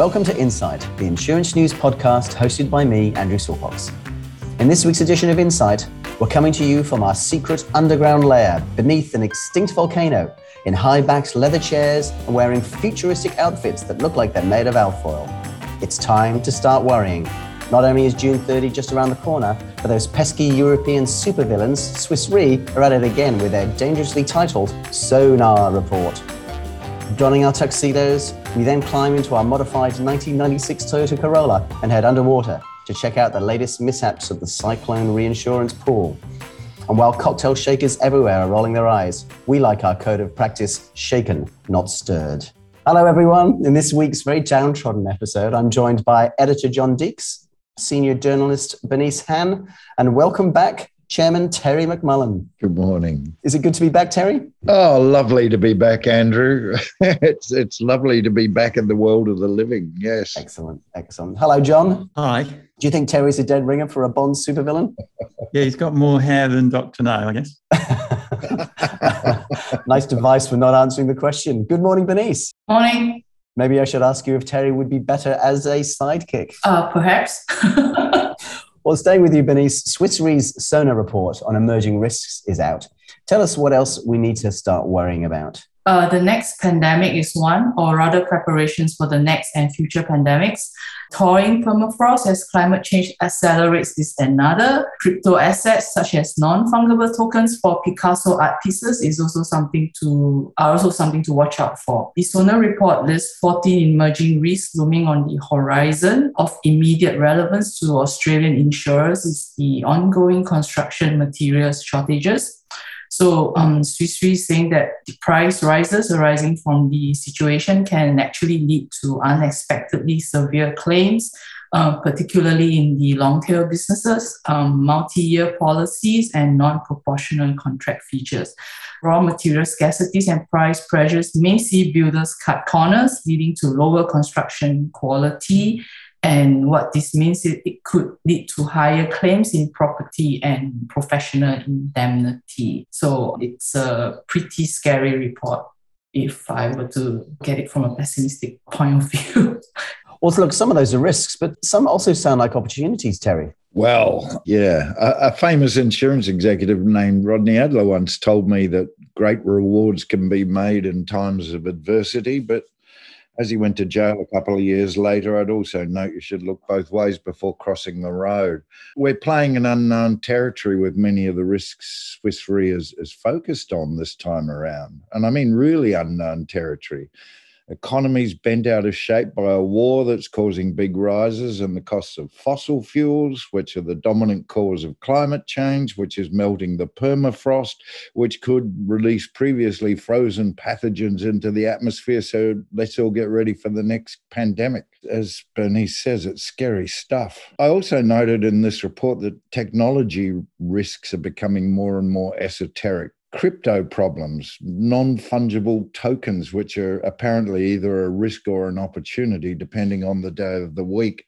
Welcome to Insight, the insurance news podcast hosted by me, Andrew Sawpox. In this week's edition of Insight, we're coming to you from our secret underground lair beneath an extinct volcano in high backed leather chairs and wearing futuristic outfits that look like they're made of alfoil. It's time to start worrying. Not only is June 30 just around the corner, but those pesky European supervillains, Swiss Re, are at it again with their dangerously titled Sonar Report. Donning our tuxedos, we then climb into our modified 1996 Toyota Corolla and head underwater to check out the latest mishaps of the Cyclone reinsurance pool. And while cocktail shakers everywhere are rolling their eyes, we like our code of practice shaken, not stirred. Hello, everyone. In this week's very downtrodden episode, I'm joined by editor John Deeks, senior journalist Bernice Han, and welcome back, Chairman Terry McMullen. Good morning. Is it good to be back, Terry? Oh, lovely to be back, Andrew. it's it's lovely to be back in the world of the living. Yes. Excellent, excellent. Hello, John. Hi. Do you think Terry's a dead ringer for a Bond supervillain? Yeah, he's got more hair than Doctor No, I guess. nice device for not answering the question. Good morning, Bernice. Morning. Maybe I should ask you if Terry would be better as a sidekick. Uh, perhaps. Well, staying with you, Bernice, Swiss Re's Sonar report on emerging risks is out. Tell us what else we need to start worrying about. Uh, the next pandemic is one, or rather, preparations for the next and future pandemics. Thawing permafrost as climate change accelerates is another. Crypto assets such as non-fungible tokens for Picasso art pieces is also something to are also something to watch out for. The Sonar report lists 14 emerging risks looming on the horizon. Of immediate relevance to Australian insurers is the ongoing construction materials shortages so um, Re is saying that the price rises arising from the situation can actually lead to unexpectedly severe claims, uh, particularly in the long tail businesses, um, multi year policies, and non proportional contract features. Raw material scarcities and price pressures may see builders cut corners, leading to lower construction quality and what this means is it could lead to higher claims in property and professional indemnity. So it's a pretty scary report if I were to get it from a pessimistic point of view. Also, look, some of those are risks, but some also sound like opportunities, Terry. Well, yeah. A, a, famous insurance executive named Rodney Adler once told me that great rewards can be made in times of adversity, but as he went to jail a couple of years later, I'd also note you should look both ways before crossing the road. We're playing an unknown territory with many of the risks Swiss Re is, is focused on this time around. And I mean, really unknown territory economies bent out of shape by a war that's causing big rises in the costs of fossil fuels, which are the dominant cause of climate change, which is melting the permafrost, which could release previously frozen pathogens into the atmosphere. So let's all get ready for the next pandemic. As Bernice says, it's scary stuff. I also noted in this report that technology risks are becoming more and more esoteric crypto problems, non fungible tokens, which are apparently either a risk or an opportunity, depending on the day of the week.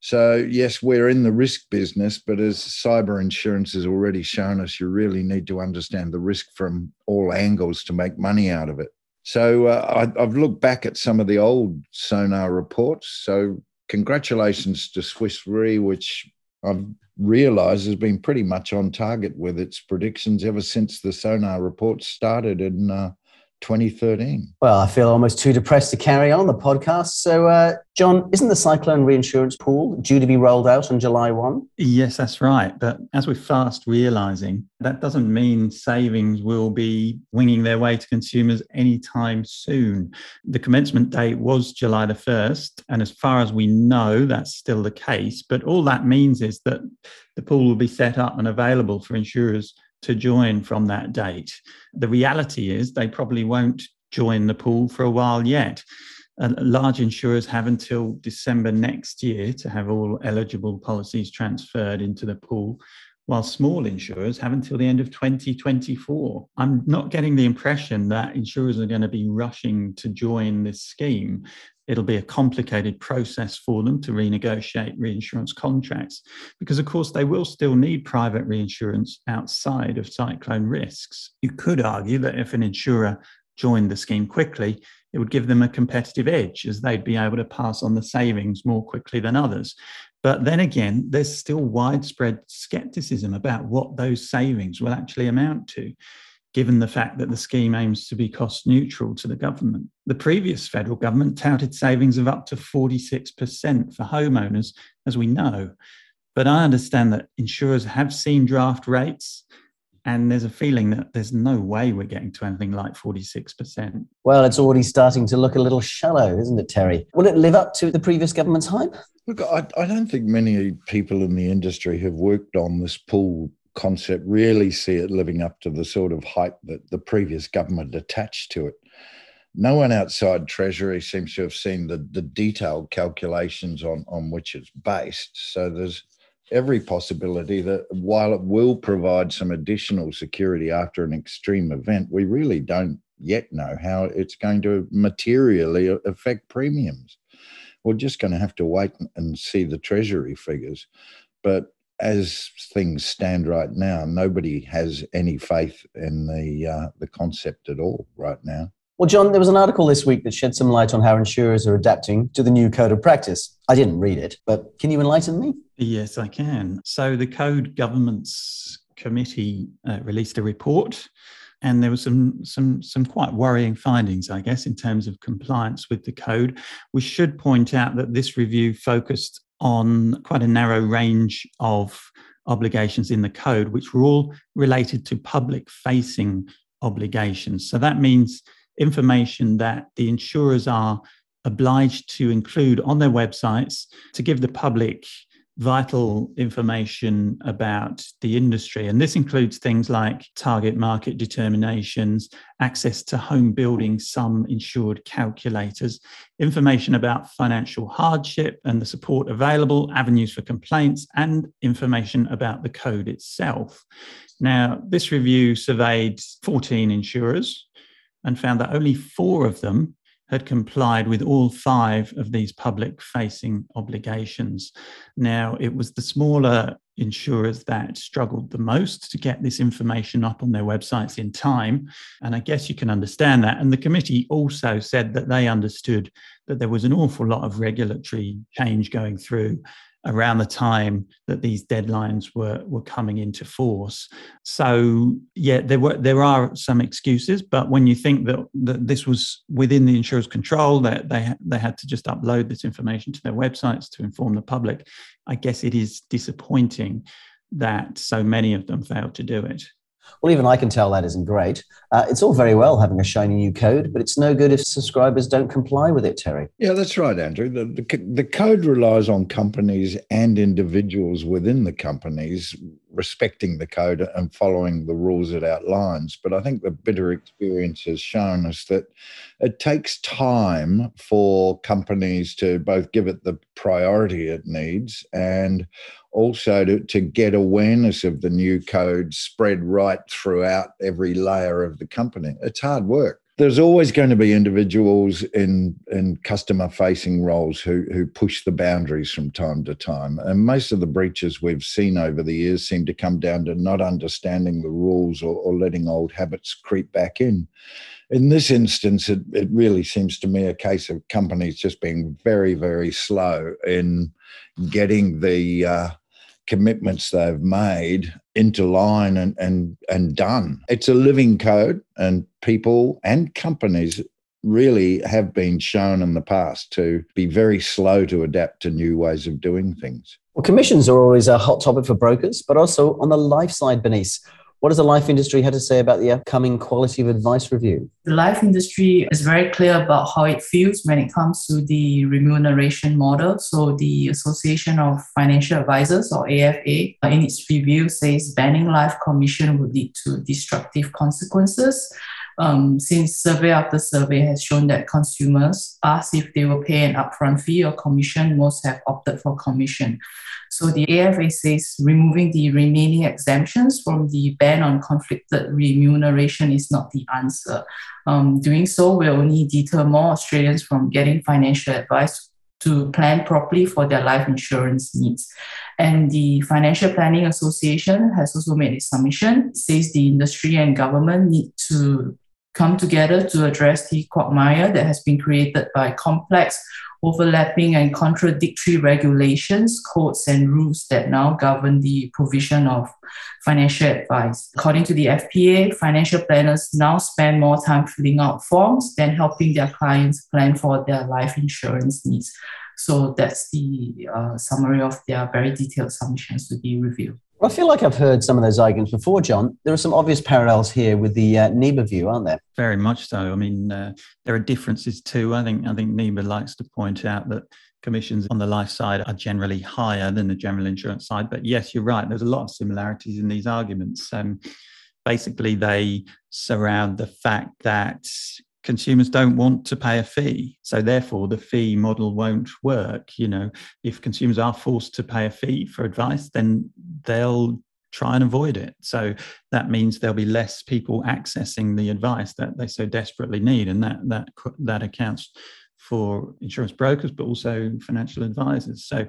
So, yes, we're in the risk business, but as cyber insurance has already shown us, you really need to understand the risk from all angles to make money out of it. So, uh, I, I've looked back at some of the old sonar reports. So, congratulations to Swiss Re, which I've realised has been pretty much on target with its predictions ever since the sonar reports started in uh, 2013. Well, I feel almost too depressed to carry on the podcast. So, uh, John, isn't the cyclone reinsurance pool due to be rolled out on July 1? Yes, that's right. But as we're fast realizing, that doesn't mean savings will be winging their way to consumers anytime soon. The commencement date was July the 1st. And as far as we know, that's still the case. But all that means is that the pool will be set up and available for insurers to join from that date. The reality is they probably won't join the pool for a while yet. Uh, large insurers have until December next year to have all eligible policies transferred into the pool, while small insurers have until the end of 2024. I'm not getting the impression that insurers are going to be rushing to join this scheme. It'll be a complicated process for them to renegotiate reinsurance contracts because, of course, they will still need private reinsurance outside of cyclone risks. You could argue that if an insurer joined the scheme quickly, it would give them a competitive edge as they'd be able to pass on the savings more quickly than others. But then again, there's still widespread skepticism about what those savings will actually amount to, given the fact that the scheme aims to be cost neutral to the government. The previous federal government touted savings of up to 46% for homeowners, as we know. But I understand that insurers have seen draft rates and there's a feeling that there's no way we're getting to anything like 46%. Well, it's already starting to look a little shallow, isn't it, Terry? Will it live up to the previous government's hype? Look, I, I don't think many people in the industry have worked on this pool concept really see it living up to the sort of hype that the previous government attached to it. No one outside Treasury seems to have seen the, the detailed calculations on, on which it's based. So there's every possibility that while it will provide some additional security after an extreme event, we really don't yet know how it's going to materially affect premiums. We're just going to have to wait and see the Treasury figures. But as things stand right now, nobody has any faith in the uh, the concept at all right now. Well, John, there was an article this week that shed some light on how insurers are adapting to the new code of practice. I didn't read it, but can you enlighten me? Yes, I can. So, the Code Governance Committee uh, released a report, and there were some some some quite worrying findings, I guess, in terms of compliance with the code. We should point out that this review focused on quite a narrow range of obligations in the code, which were all related to public-facing obligations. So that means information that the insurers are obliged to include on their websites to give the public vital information about the industry. And this includes things like target market determinations, access to home building sum insured calculators, information about financial hardship and the support available, avenues for complaints, and information about the code itself. Now, this review surveyed 14 insurers and found that only four of them had complied with all five of these public facing obligations. Now, it was the smaller insurers that struggled the most to get this information up on their websites in time. And I guess you can understand that. And the committee also said that they understood that there was an awful lot of regulatory change going through around the time that these deadlines were were coming into force. So yeah, there were there are some excuses, but when you think that, that this was within the insurer's control, that they they had to just upload this information to their websites to inform the public, I guess it is disappointing that so many of them failed to do it. Well, even I can tell that isn't great. Uh, it's all very well having a shiny new code, but it's no good if subscribers don't comply with it, Terry. Yeah, that's right, Andrew. The, the, the code relies on companies and individuals within the companies respecting the code and following the rules it outlines. But I think the bitter experience has shown us that it takes time for companies to both give it the priority it needs and also to, to get awareness of the new code spread right throughout every layer of the company. It's hard work. There's always going to be individuals in, in customer facing roles who, who push the boundaries from time to time. And most of the breaches we've seen over the years seem to come down to not understanding the rules or, or letting old habits creep back in in this instance, it, it really seems to me a case of companies just being very, very slow in getting the uh, commitments they've made into line and, and, and done. It's a living code, and people and companies really have been shown in the past to be very slow to adapt to new ways of doing things. Well, commissions are always a hot topic for brokers, but also on the life side, Bernice. What does the life industry have to say about the upcoming quality of advice review? The life industry is very clear about how it feels when it comes to the remuneration model. So, the Association of Financial Advisors, or AFA, in its review says banning life commission would lead to destructive consequences. Um, since survey after survey has shown that consumers asked if they will pay an upfront fee or commission, most have opted for commission. So the AFA says removing the remaining exemptions from the ban on conflicted remuneration is not the answer. Um, doing so will only deter more Australians from getting financial advice to plan properly for their life insurance needs. And the Financial Planning Association has also made a submission. Says the industry and government need to come together to address the quagmire that has been created by complex, overlapping, and contradictory regulations, codes, and rules that now govern the provision of financial advice. According to the FPA, financial planners now spend more time filling out forms than helping their clients plan for their life insurance needs. So that's the uh, summary of their very detailed submissions to be reviewed. Well, I feel like I've heard some of those arguments before, John. There are some obvious parallels here with the uh, view, aren't there? Very much so. I mean, uh, there are differences too. I think I think NIBA likes to point out that commissions on the life side are generally higher than the general insurance side. But yes, you're right. There's a lot of similarities in these arguments. Um, basically, they surround the fact that consumers don't want to pay a fee. So therefore the fee model won't work you know. If consumers are forced to pay a fee for advice then they'll try and avoid it. So that means there'll be less people accessing the advice that they so desperately need and that that that accounts for insurance brokers but also financial advisors. So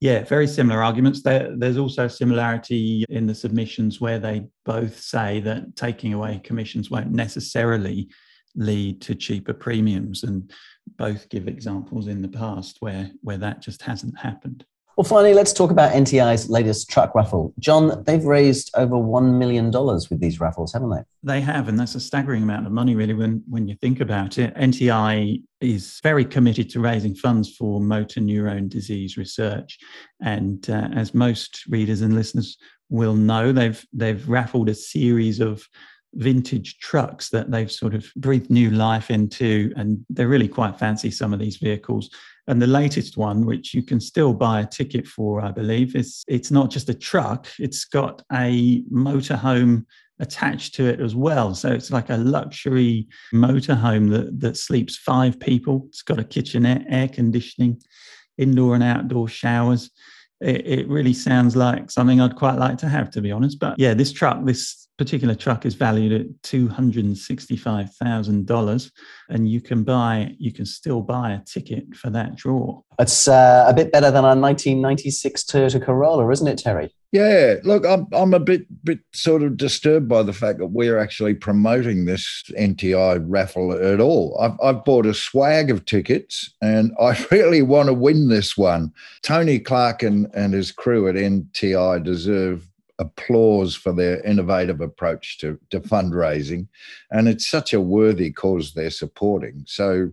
yeah very similar arguments. There, there's also a similarity in the submissions where they both say that taking away commissions won't necessarily lead to cheaper premiums and both give examples in the past where where that just hasn't happened. Well finally let's talk about NTI's latest truck raffle. John they've raised over $1 million with these raffles haven't they? They have and that's a staggering amount of money really when when you think about it. NTI is very committed to raising funds for motor neurone disease research and uh, as most readers and listeners will know they've they've raffled a series of vintage trucks that they've sort of breathed new life into. And they're really quite fancy, some of these vehicles. And the latest one, which you can still buy a ticket for, I believe, is it's not just a truck, it's got a motorhome attached to it as well. So it's like a luxury motorhome that, that sleeps five people. It's got a kitchenette, air conditioning, indoor and outdoor showers. It, it really sounds like something I'd quite like to have, to be honest. But yeah, this truck, this particular truck is valued at $265,000 and you can buy you can still buy a ticket for that draw. It's uh, a bit better than our 1996 Toyota Corolla, isn't it, Terry? Yeah, look, I'm I'm a bit bit sort of disturbed by the fact that we're actually promoting this NTI raffle at all. I've I've bought a swag of tickets, and I really want to win this one. Tony Clark and, and his crew at NTI deserve applause for their innovative approach to, to fundraising. And it's such a worthy cause they're supporting. So,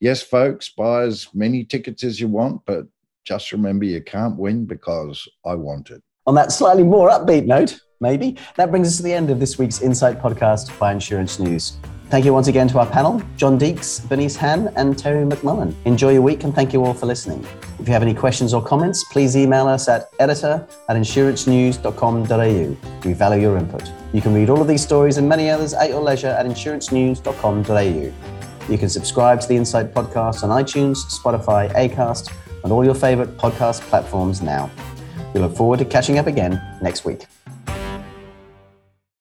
yes, folks, buy as many tickets as you want, but just remember you can't win because I want it. On that slightly more upbeat note, maybe, that brings us to the end of this week's Insight podcast by Insurance News. Thank you once again to our panel, John Deeks, Bernice Han, and Terry McMullen. Enjoy your week and thank you all for listening. If you have any questions or comments, please email us at editor at insurancenews.com.au. We value your input. You can read all of these stories and many others at your leisure at insurancenews.com.au. You can subscribe to the Insight podcast on iTunes, Spotify, Acast, and all your favorite podcast platforms now. We look forward to catching up again next week.